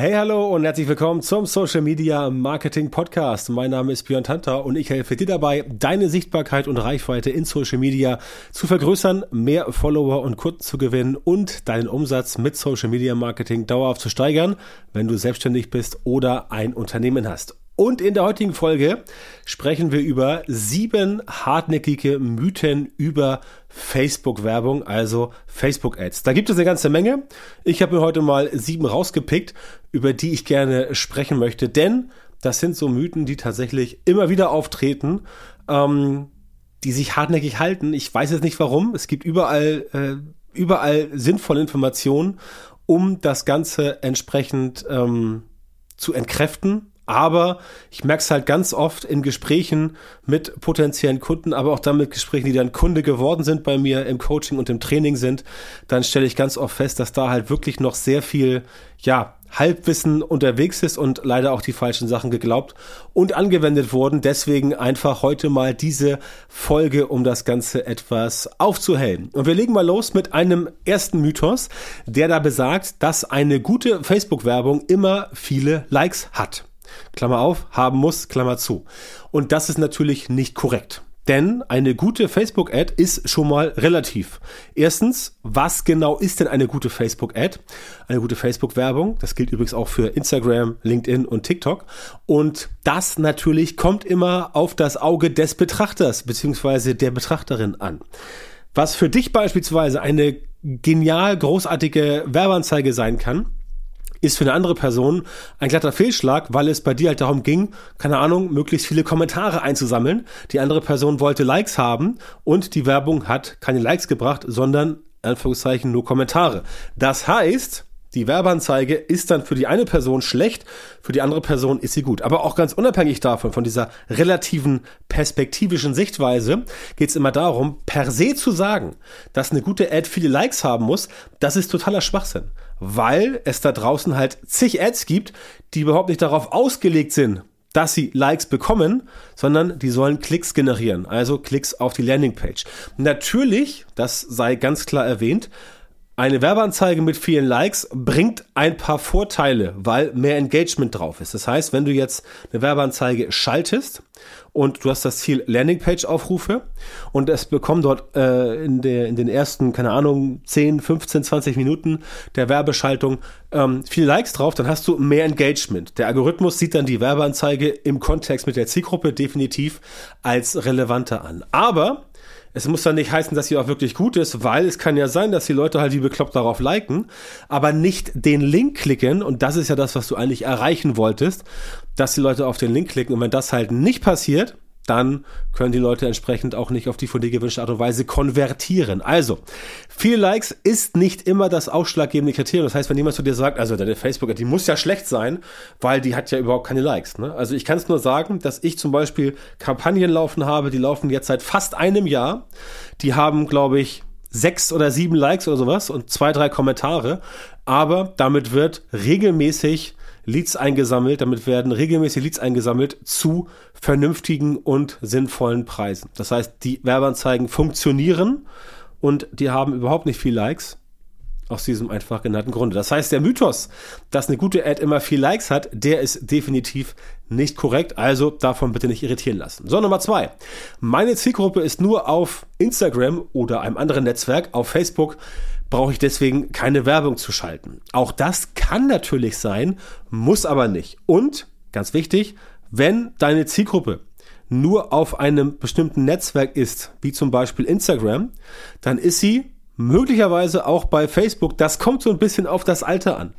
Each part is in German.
Hey, hallo und herzlich willkommen zum Social Media Marketing Podcast. Mein Name ist Björn Tanter und ich helfe dir dabei, deine Sichtbarkeit und Reichweite in Social Media zu vergrößern, mehr Follower und Kunden zu gewinnen und deinen Umsatz mit Social Media Marketing dauerhaft zu steigern, wenn du selbstständig bist oder ein Unternehmen hast. Und in der heutigen Folge sprechen wir über sieben hartnäckige Mythen über Facebook-Werbung, also Facebook-Ads. Da gibt es eine ganze Menge. Ich habe mir heute mal sieben rausgepickt, über die ich gerne sprechen möchte, denn das sind so Mythen, die tatsächlich immer wieder auftreten, ähm, die sich hartnäckig halten. Ich weiß jetzt nicht warum. Es gibt überall, äh, überall sinnvolle Informationen, um das Ganze entsprechend ähm, zu entkräften aber ich merke es halt ganz oft in Gesprächen mit potenziellen Kunden, aber auch dann mit Gesprächen, die dann Kunde geworden sind bei mir im Coaching und im Training sind. Dann stelle ich ganz oft fest, dass da halt wirklich noch sehr viel, ja, Halbwissen unterwegs ist und leider auch die falschen Sachen geglaubt und angewendet wurden. Deswegen einfach heute mal diese Folge, um das Ganze etwas aufzuhellen. Und wir legen mal los mit einem ersten Mythos, der da besagt, dass eine gute Facebook-Werbung immer viele Likes hat. Klammer auf, haben muss, Klammer zu. Und das ist natürlich nicht korrekt. Denn eine gute Facebook-Ad ist schon mal relativ. Erstens, was genau ist denn eine gute Facebook-Ad? Eine gute Facebook-Werbung, das gilt übrigens auch für Instagram, LinkedIn und TikTok. Und das natürlich kommt immer auf das Auge des Betrachters bzw. der Betrachterin an. Was für dich beispielsweise eine genial großartige Werbeanzeige sein kann, ist für eine andere Person ein glatter Fehlschlag, weil es bei dir halt darum ging, keine Ahnung, möglichst viele Kommentare einzusammeln. Die andere Person wollte Likes haben und die Werbung hat keine Likes gebracht, sondern Anführungszeichen nur Kommentare. Das heißt, die Werbeanzeige ist dann für die eine Person schlecht, für die andere Person ist sie gut. Aber auch ganz unabhängig davon, von dieser relativen perspektivischen Sichtweise, geht es immer darum, per se zu sagen, dass eine gute Ad viele Likes haben muss, das ist totaler Schwachsinn. Weil es da draußen halt zig Ads gibt, die überhaupt nicht darauf ausgelegt sind, dass sie Likes bekommen, sondern die sollen Klicks generieren, also Klicks auf die Landingpage. Natürlich, das sei ganz klar erwähnt, eine Werbeanzeige mit vielen Likes bringt ein paar Vorteile, weil mehr Engagement drauf ist. Das heißt, wenn du jetzt eine Werbeanzeige schaltest und du hast das Ziel Landingpage-Aufrufe und es bekommen dort äh, in, der, in den ersten, keine Ahnung, 10, 15, 20 Minuten der Werbeschaltung ähm, viele Likes drauf, dann hast du mehr Engagement. Der Algorithmus sieht dann die Werbeanzeige im Kontext mit der Zielgruppe definitiv als relevanter an. Aber es muss dann nicht heißen, dass sie auch wirklich gut ist, weil es kann ja sein, dass die Leute halt wie bekloppt darauf liken, aber nicht den Link klicken. Und das ist ja das, was du eigentlich erreichen wolltest, dass die Leute auf den Link klicken. Und wenn das halt nicht passiert, dann können die Leute entsprechend auch nicht auf die von dir gewünschte Art und Weise konvertieren. Also, viele Likes ist nicht immer das ausschlaggebende Kriterium. Das heißt, wenn jemand zu dir sagt, also deine Facebook, die muss ja schlecht sein, weil die hat ja überhaupt keine Likes. Ne? Also ich kann es nur sagen, dass ich zum Beispiel Kampagnen laufen habe, die laufen jetzt seit fast einem Jahr. Die haben, glaube ich, sechs oder sieben Likes oder sowas und zwei, drei Kommentare. Aber damit wird regelmäßig Leads eingesammelt. Damit werden regelmäßig Leads eingesammelt zu vernünftigen und sinnvollen Preisen. Das heißt, die Werbeanzeigen funktionieren und die haben überhaupt nicht viel Likes. Aus diesem einfach genannten Grunde. Das heißt, der Mythos, dass eine gute Ad immer viel Likes hat, der ist definitiv nicht korrekt. Also davon bitte nicht irritieren lassen. So, Nummer zwei. Meine Zielgruppe ist nur auf Instagram oder einem anderen Netzwerk, auf Facebook brauche ich deswegen keine Werbung zu schalten. Auch das kann natürlich sein, muss aber nicht. Und, ganz wichtig, wenn deine Zielgruppe nur auf einem bestimmten Netzwerk ist, wie zum Beispiel Instagram, dann ist sie möglicherweise auch bei Facebook. Das kommt so ein bisschen auf das Alter an.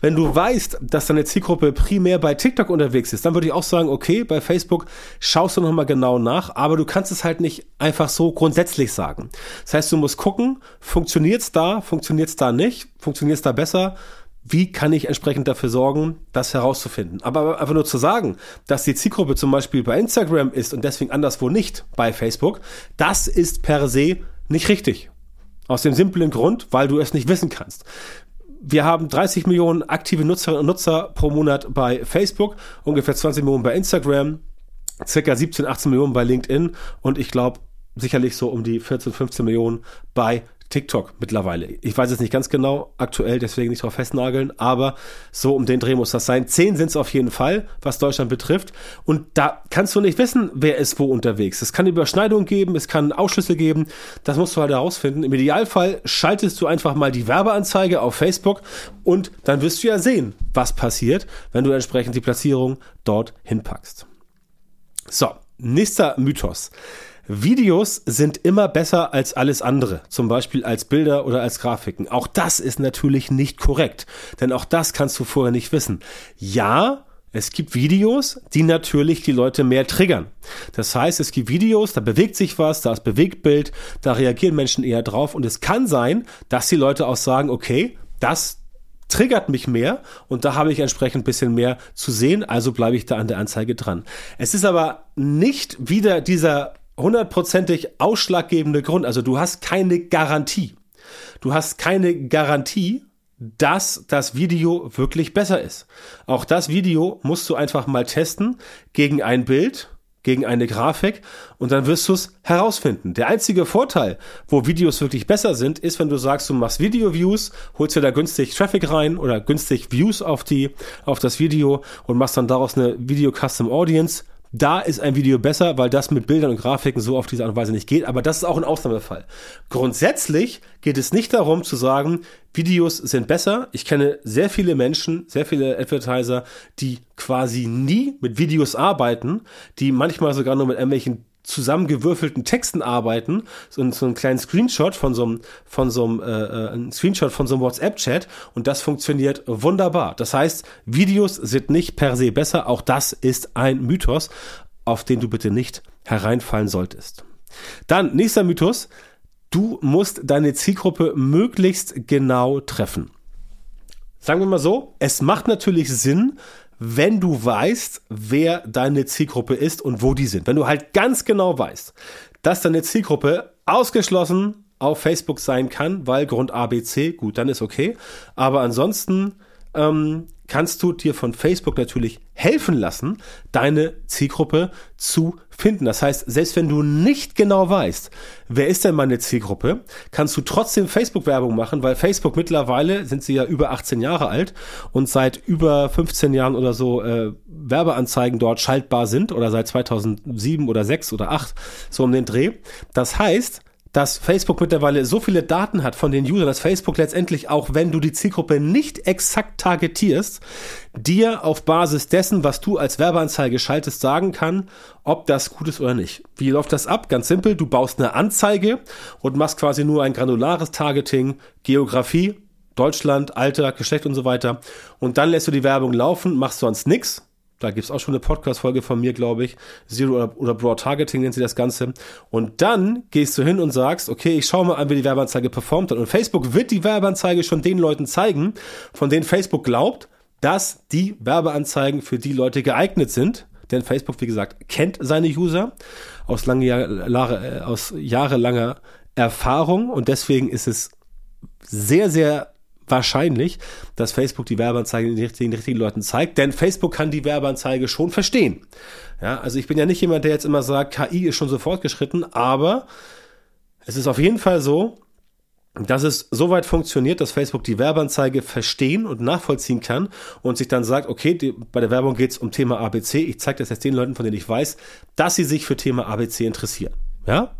Wenn du weißt, dass deine Zielgruppe primär bei TikTok unterwegs ist, dann würde ich auch sagen, okay, bei Facebook schaust du nochmal genau nach, aber du kannst es halt nicht einfach so grundsätzlich sagen. Das heißt, du musst gucken, funktioniert's da, funktioniert's da nicht, funktioniert's da besser, wie kann ich entsprechend dafür sorgen, das herauszufinden. Aber einfach nur zu sagen, dass die Zielgruppe zum Beispiel bei Instagram ist und deswegen anderswo nicht bei Facebook, das ist per se nicht richtig. Aus dem simplen Grund, weil du es nicht wissen kannst. Wir haben 30 Millionen aktive Nutzerinnen und Nutzer pro Monat bei Facebook, ungefähr 20 Millionen bei Instagram, circa 17, 18 Millionen bei LinkedIn und ich glaube sicherlich so um die 14, 15 Millionen bei TikTok mittlerweile. Ich weiß es nicht ganz genau, aktuell, deswegen nicht drauf festnageln, aber so um den Dreh muss das sein. Zehn sind es auf jeden Fall, was Deutschland betrifft. Und da kannst du nicht wissen, wer ist wo unterwegs. Es kann Überschneidungen geben, es kann Ausschlüsse geben. Das musst du halt herausfinden. Im Idealfall schaltest du einfach mal die Werbeanzeige auf Facebook und dann wirst du ja sehen, was passiert, wenn du entsprechend die Platzierung dort hinpackst. So, nächster Mythos. Videos sind immer besser als alles andere, zum Beispiel als Bilder oder als Grafiken. Auch das ist natürlich nicht korrekt, denn auch das kannst du vorher nicht wissen. Ja, es gibt Videos, die natürlich die Leute mehr triggern. Das heißt, es gibt Videos, da bewegt sich was, da ist Bewegtbild, da reagieren Menschen eher drauf und es kann sein, dass die Leute auch sagen, okay, das triggert mich mehr und da habe ich entsprechend ein bisschen mehr zu sehen, also bleibe ich da an der Anzeige dran. Es ist aber nicht wieder dieser hundertprozentig ausschlaggebende Grund. Also du hast keine Garantie. Du hast keine Garantie, dass das Video wirklich besser ist. Auch das Video musst du einfach mal testen gegen ein Bild, gegen eine Grafik und dann wirst du es herausfinden. Der einzige Vorteil, wo Videos wirklich besser sind, ist, wenn du sagst, du machst Video-Views, holst dir da günstig Traffic rein oder günstig Views auf die, auf das Video und machst dann daraus eine Video-Custom Audience da ist ein Video besser, weil das mit Bildern und Grafiken so auf diese Art und Weise nicht geht. Aber das ist auch ein Ausnahmefall. Grundsätzlich geht es nicht darum zu sagen, Videos sind besser. Ich kenne sehr viele Menschen, sehr viele Advertiser, die quasi nie mit Videos arbeiten, die manchmal sogar nur mit irgendwelchen zusammengewürfelten Texten arbeiten, so, so einen kleinen Screenshot von so einem, von so einem, äh, äh, ein Screenshot von so einem WhatsApp-Chat und das funktioniert wunderbar. Das heißt, Videos sind nicht per se besser, auch das ist ein Mythos, auf den du bitte nicht hereinfallen solltest. Dann, nächster Mythos, du musst deine Zielgruppe möglichst genau treffen. Sagen wir mal so, es macht natürlich Sinn, wenn du weißt, wer deine Zielgruppe ist und wo die sind. Wenn du halt ganz genau weißt, dass deine Zielgruppe ausgeschlossen auf Facebook sein kann, weil Grund ABC, gut, dann ist okay. Aber ansonsten ähm, kannst du dir von Facebook natürlich helfen lassen, deine Zielgruppe zu finden. Das heißt, selbst wenn du nicht genau weißt, wer ist denn meine Zielgruppe, kannst du trotzdem Facebook-Werbung machen, weil Facebook mittlerweile sind sie ja über 18 Jahre alt und seit über 15 Jahren oder so äh, Werbeanzeigen dort schaltbar sind oder seit 2007 oder 6 oder 8 so um den Dreh. Das heißt, dass Facebook mittlerweile so viele Daten hat von den Usern, dass Facebook letztendlich auch, wenn du die Zielgruppe nicht exakt targetierst, dir auf Basis dessen, was du als Werbeanzeige schaltest, sagen kann, ob das gut ist oder nicht. Wie läuft das ab? Ganz simpel, du baust eine Anzeige und machst quasi nur ein granulares Targeting, Geografie, Deutschland, Alter, Geschlecht und so weiter. Und dann lässt du die Werbung laufen, machst sonst nichts da gibt's auch schon eine Podcast-Folge von mir, glaube ich. Zero oder, oder Broad Targeting nennt sie das Ganze. Und dann gehst du hin und sagst, okay, ich schaue mal an, wie die Werbeanzeige performt hat. Und Facebook wird die Werbeanzeige schon den Leuten zeigen, von denen Facebook glaubt, dass die Werbeanzeigen für die Leute geeignet sind. Denn Facebook, wie gesagt, kennt seine User aus, lange äh, aus jahrelanger Erfahrung. Und deswegen ist es sehr, sehr wahrscheinlich, dass Facebook die Werbeanzeige den richtigen, den richtigen Leuten zeigt, denn Facebook kann die Werbeanzeige schon verstehen. Ja, also ich bin ja nicht jemand, der jetzt immer sagt, KI ist schon so fortgeschritten, aber es ist auf jeden Fall so, dass es soweit funktioniert, dass Facebook die Werbeanzeige verstehen und nachvollziehen kann und sich dann sagt, okay, die, bei der Werbung geht es um Thema ABC, ich zeige das jetzt den Leuten, von denen ich weiß, dass sie sich für Thema ABC interessieren. Ja,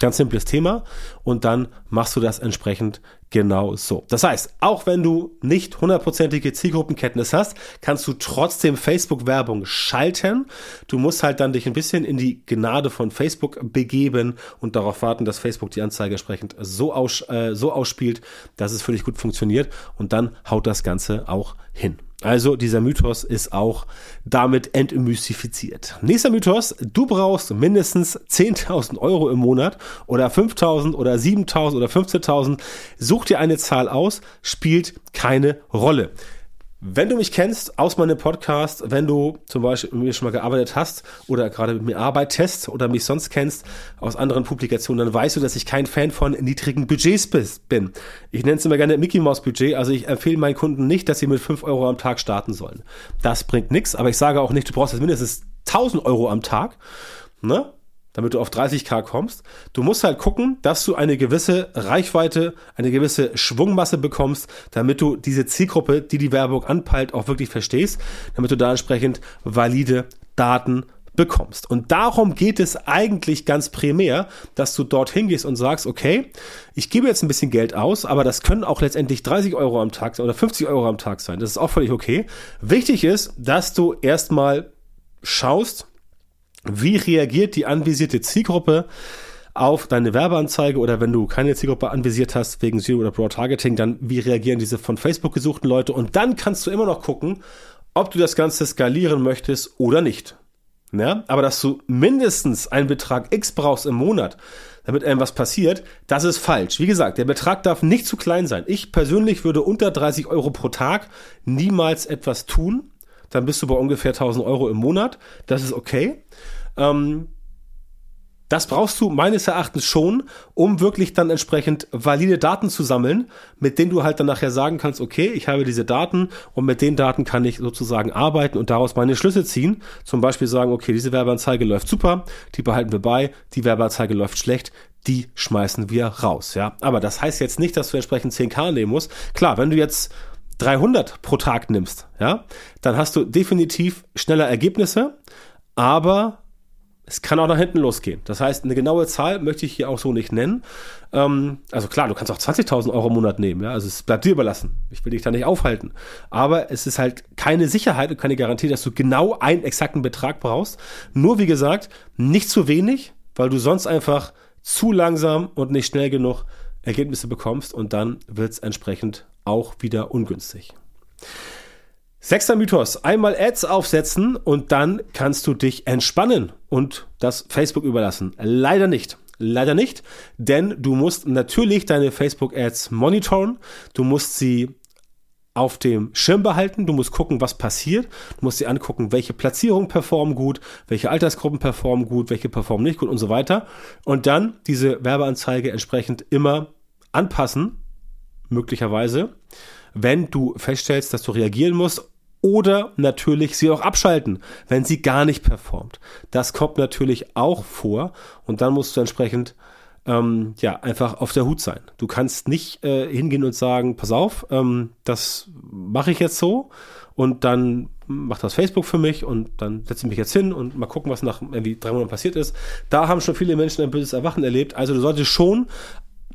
Ganz simples Thema und dann machst du das entsprechend genau so. Das heißt, auch wenn du nicht hundertprozentige Zielgruppenkenntnis hast, kannst du trotzdem Facebook-Werbung schalten. Du musst halt dann dich ein bisschen in die Gnade von Facebook begeben und darauf warten, dass Facebook die Anzeige entsprechend so, aus, äh, so ausspielt, dass es für dich gut funktioniert und dann haut das Ganze auch hin. Also dieser Mythos ist auch damit entmystifiziert. Nächster Mythos, du brauchst mindestens 10.000 Euro im Monat oder 5.000 oder 7.000 oder 15.000. Such dir eine Zahl aus, spielt keine Rolle. Wenn du mich kennst aus meinem Podcast, wenn du zum Beispiel mit mir schon mal gearbeitet hast oder gerade mit mir arbeitest oder mich sonst kennst aus anderen Publikationen, dann weißt du, dass ich kein Fan von niedrigen Budgets bin. Ich nenne es immer gerne Mickey Mouse Budget, also ich empfehle meinen Kunden nicht, dass sie mit 5 Euro am Tag starten sollen. Das bringt nichts, aber ich sage auch nicht, du brauchst mindestens 1000 Euro am Tag. Ne? Damit du auf 30k kommst. Du musst halt gucken, dass du eine gewisse Reichweite, eine gewisse Schwungmasse bekommst, damit du diese Zielgruppe, die die Werbung anpeilt, auch wirklich verstehst, damit du da entsprechend valide Daten bekommst. Und darum geht es eigentlich ganz primär, dass du dorthin gehst und sagst, okay, ich gebe jetzt ein bisschen Geld aus, aber das können auch letztendlich 30 Euro am Tag oder 50 Euro am Tag sein. Das ist auch völlig okay. Wichtig ist, dass du erstmal schaust, wie reagiert die anvisierte Zielgruppe auf deine Werbeanzeige oder wenn du keine Zielgruppe anvisiert hast wegen Zero oder Broad Targeting, dann wie reagieren diese von Facebook gesuchten Leute und dann kannst du immer noch gucken, ob du das Ganze skalieren möchtest oder nicht. Ja, aber dass du mindestens einen Betrag X brauchst im Monat, damit irgendwas passiert, das ist falsch. Wie gesagt, der Betrag darf nicht zu klein sein. Ich persönlich würde unter 30 Euro pro Tag niemals etwas tun. Dann bist du bei ungefähr 1000 Euro im Monat. Das ist okay. Ähm, das brauchst du meines Erachtens schon, um wirklich dann entsprechend valide Daten zu sammeln, mit denen du halt dann nachher sagen kannst, okay, ich habe diese Daten und mit den Daten kann ich sozusagen arbeiten und daraus meine Schlüsse ziehen. Zum Beispiel sagen, okay, diese Werbeanzeige läuft super, die behalten wir bei, die Werbeanzeige läuft schlecht, die schmeißen wir raus, ja. Aber das heißt jetzt nicht, dass du entsprechend 10k nehmen musst. Klar, wenn du jetzt 300 pro Tag nimmst, ja, dann hast du definitiv schneller Ergebnisse, aber es kann auch nach hinten losgehen. Das heißt, eine genaue Zahl möchte ich hier auch so nicht nennen. Ähm, also klar, du kannst auch 20.000 Euro im Monat nehmen. Ja? Also es bleibt dir überlassen. Ich will dich da nicht aufhalten. Aber es ist halt keine Sicherheit und keine Garantie, dass du genau einen exakten Betrag brauchst. Nur wie gesagt, nicht zu wenig, weil du sonst einfach zu langsam und nicht schnell genug Ergebnisse bekommst und dann wird es entsprechend auch wieder ungünstig. Sechster Mythos. Einmal Ads aufsetzen und dann kannst du dich entspannen und das Facebook überlassen. Leider nicht. Leider nicht, denn du musst natürlich deine Facebook-Ads monitoren. Du musst sie auf dem Schirm behalten. Du musst gucken, was passiert. Du musst dir angucken, welche Platzierungen performen gut, welche Altersgruppen performen gut, welche performen nicht gut und so weiter. Und dann diese Werbeanzeige entsprechend immer anpassen, möglicherweise wenn du feststellst, dass du reagieren musst oder natürlich sie auch abschalten, wenn sie gar nicht performt. Das kommt natürlich auch vor und dann musst du entsprechend ähm, ja einfach auf der Hut sein. Du kannst nicht äh, hingehen und sagen, pass auf, ähm, das mache ich jetzt so und dann macht das Facebook für mich und dann setze ich mich jetzt hin und mal gucken, was nach irgendwie drei Monaten passiert ist. Da haben schon viele Menschen ein böses Erwachen erlebt. Also du solltest schon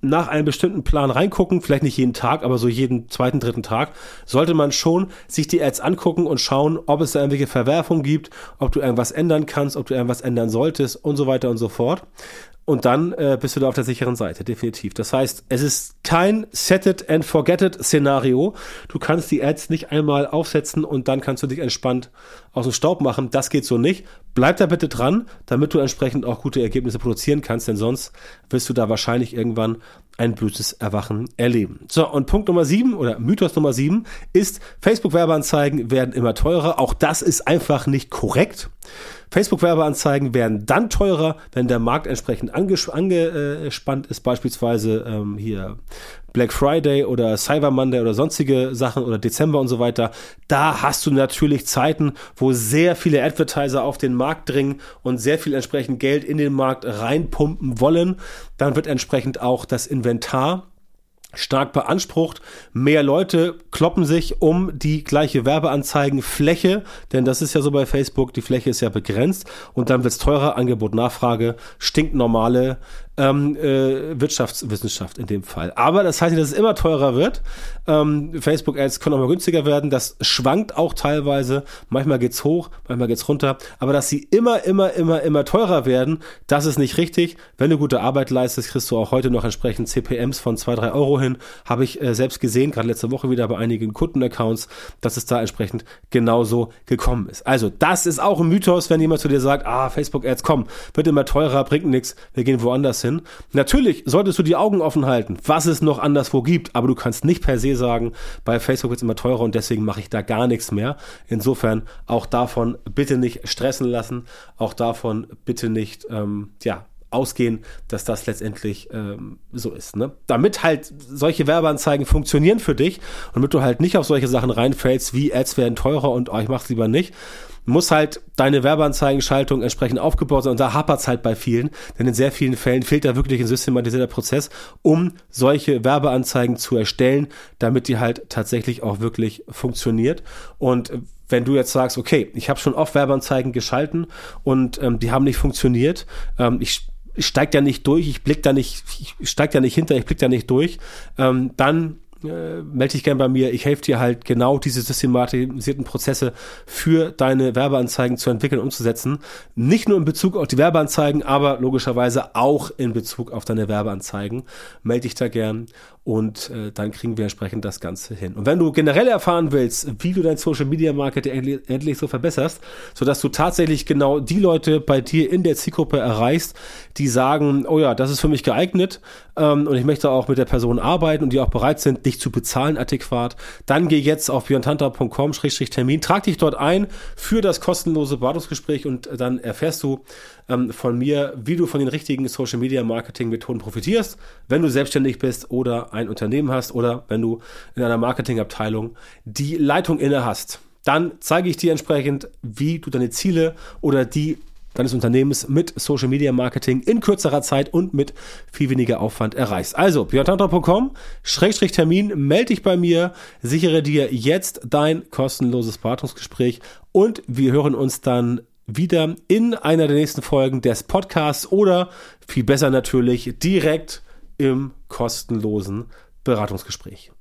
nach einem bestimmten Plan reingucken, vielleicht nicht jeden Tag, aber so jeden zweiten, dritten Tag, sollte man schon sich die Ads angucken und schauen, ob es da irgendwelche Verwerfungen gibt, ob du irgendwas ändern kannst, ob du irgendwas ändern solltest und so weiter und so fort. Und dann äh, bist du da auf der sicheren Seite, definitiv. Das heißt, es ist kein Set it and forget it Szenario. Du kannst die Ads nicht einmal aufsetzen und dann kannst du dich entspannt aus dem Staub machen. Das geht so nicht. Bleib da bitte dran, damit du entsprechend auch gute Ergebnisse produzieren kannst, denn sonst wirst du da wahrscheinlich irgendwann ein böses Erwachen erleben. So, und Punkt Nummer sieben oder Mythos Nummer sieben ist, Facebook-Werbeanzeigen werden immer teurer. Auch das ist einfach nicht korrekt. Facebook-Werbeanzeigen werden dann teurer, wenn der Markt entsprechend angespannt ist, beispielsweise ähm, hier Black Friday oder Cyber Monday oder sonstige Sachen oder Dezember und so weiter. Da hast du natürlich Zeiten, wo sehr viele Advertiser auf den Markt dringen und sehr viel entsprechend Geld in den Markt reinpumpen wollen. Dann wird entsprechend auch das Inventar stark beansprucht. Mehr Leute kloppen sich um die gleiche Werbeanzeigenfläche, denn das ist ja so bei Facebook, die Fläche ist ja begrenzt und dann wird es teurer, Angebot, Nachfrage, stinknormale ähm, äh, Wirtschaftswissenschaft in dem Fall. Aber das heißt nicht, dass es immer teurer wird. Ähm, Facebook-Ads können auch mal günstiger werden. Das schwankt auch teilweise. Manchmal geht's hoch, manchmal geht's runter. Aber dass sie immer, immer, immer, immer teurer werden, das ist nicht richtig. Wenn du gute Arbeit leistest, kriegst du auch heute noch entsprechend CPMs von zwei drei Euro hin. Habe ich äh, selbst gesehen, gerade letzte Woche wieder bei einigen Kundenaccounts, dass es da entsprechend genauso gekommen ist. Also das ist auch ein Mythos, wenn jemand zu dir sagt, ah, Facebook-Ads, komm, wird immer teurer, bringt nichts, wir gehen woanders hin. Natürlich solltest du die Augen offen halten, was es noch anderswo gibt, aber du kannst nicht per se sagen, bei Facebook wird es immer teurer und deswegen mache ich da gar nichts mehr. Insofern auch davon bitte nicht stressen lassen, auch davon bitte nicht, ähm, ja, ausgehen, dass das letztendlich ähm, so ist. Ne? Damit halt solche Werbeanzeigen funktionieren für dich und damit du halt nicht auf solche Sachen reinfällst, wie Ads werden teurer und oh, ich mach's lieber nicht, muss halt deine Werbeanzeigenschaltung entsprechend aufgebaut sein. Und da hapert's halt bei vielen, denn in sehr vielen Fällen fehlt da wirklich ein systematisierter Prozess, um solche Werbeanzeigen zu erstellen, damit die halt tatsächlich auch wirklich funktioniert. Und wenn du jetzt sagst, okay, ich habe schon oft Werbeanzeigen geschalten und ähm, die haben nicht funktioniert, ähm, ich ich steig da nicht durch, ich blick da nicht, ich steig da nicht hinter, ich blick da nicht durch, ähm, dann äh, melde dich gerne bei mir. Ich helfe dir halt genau diese systematisierten Prozesse für deine Werbeanzeigen zu entwickeln und umzusetzen. Nicht nur in Bezug auf die Werbeanzeigen, aber logischerweise auch in Bezug auf deine Werbeanzeigen. Melde dich da gern und äh, dann kriegen wir entsprechend das Ganze hin. Und wenn du generell erfahren willst, wie du dein Social Media Marketing endlich, so verbesserst, sodass du tatsächlich genau die Leute bei dir in der Zielgruppe erreichst, die sagen, oh ja, das ist für mich geeignet ähm, und ich möchte auch mit der Person arbeiten und die auch bereit sind, dich zu bezahlen adäquat, dann geh jetzt auf björntanta.com-termin, trag dich dort ein für das kostenlose Beratungsgespräch und dann erfährst du ähm, von mir, wie du von den richtigen Social Media Marketing Methoden profitierst, wenn du selbstständig bist oder ein Unternehmen hast oder wenn du in einer Marketingabteilung die Leitung inne hast. Dann zeige ich dir entsprechend, wie du deine Ziele oder die deines Unternehmens mit Social Media Marketing in kürzerer Zeit und mit viel weniger Aufwand erreichst. Also, björntantra.com, Schrägstrich Termin, melde dich bei mir, sichere dir jetzt dein kostenloses Beratungsgespräch und wir hören uns dann wieder in einer der nächsten Folgen des Podcasts oder viel besser natürlich direkt im kostenlosen Beratungsgespräch.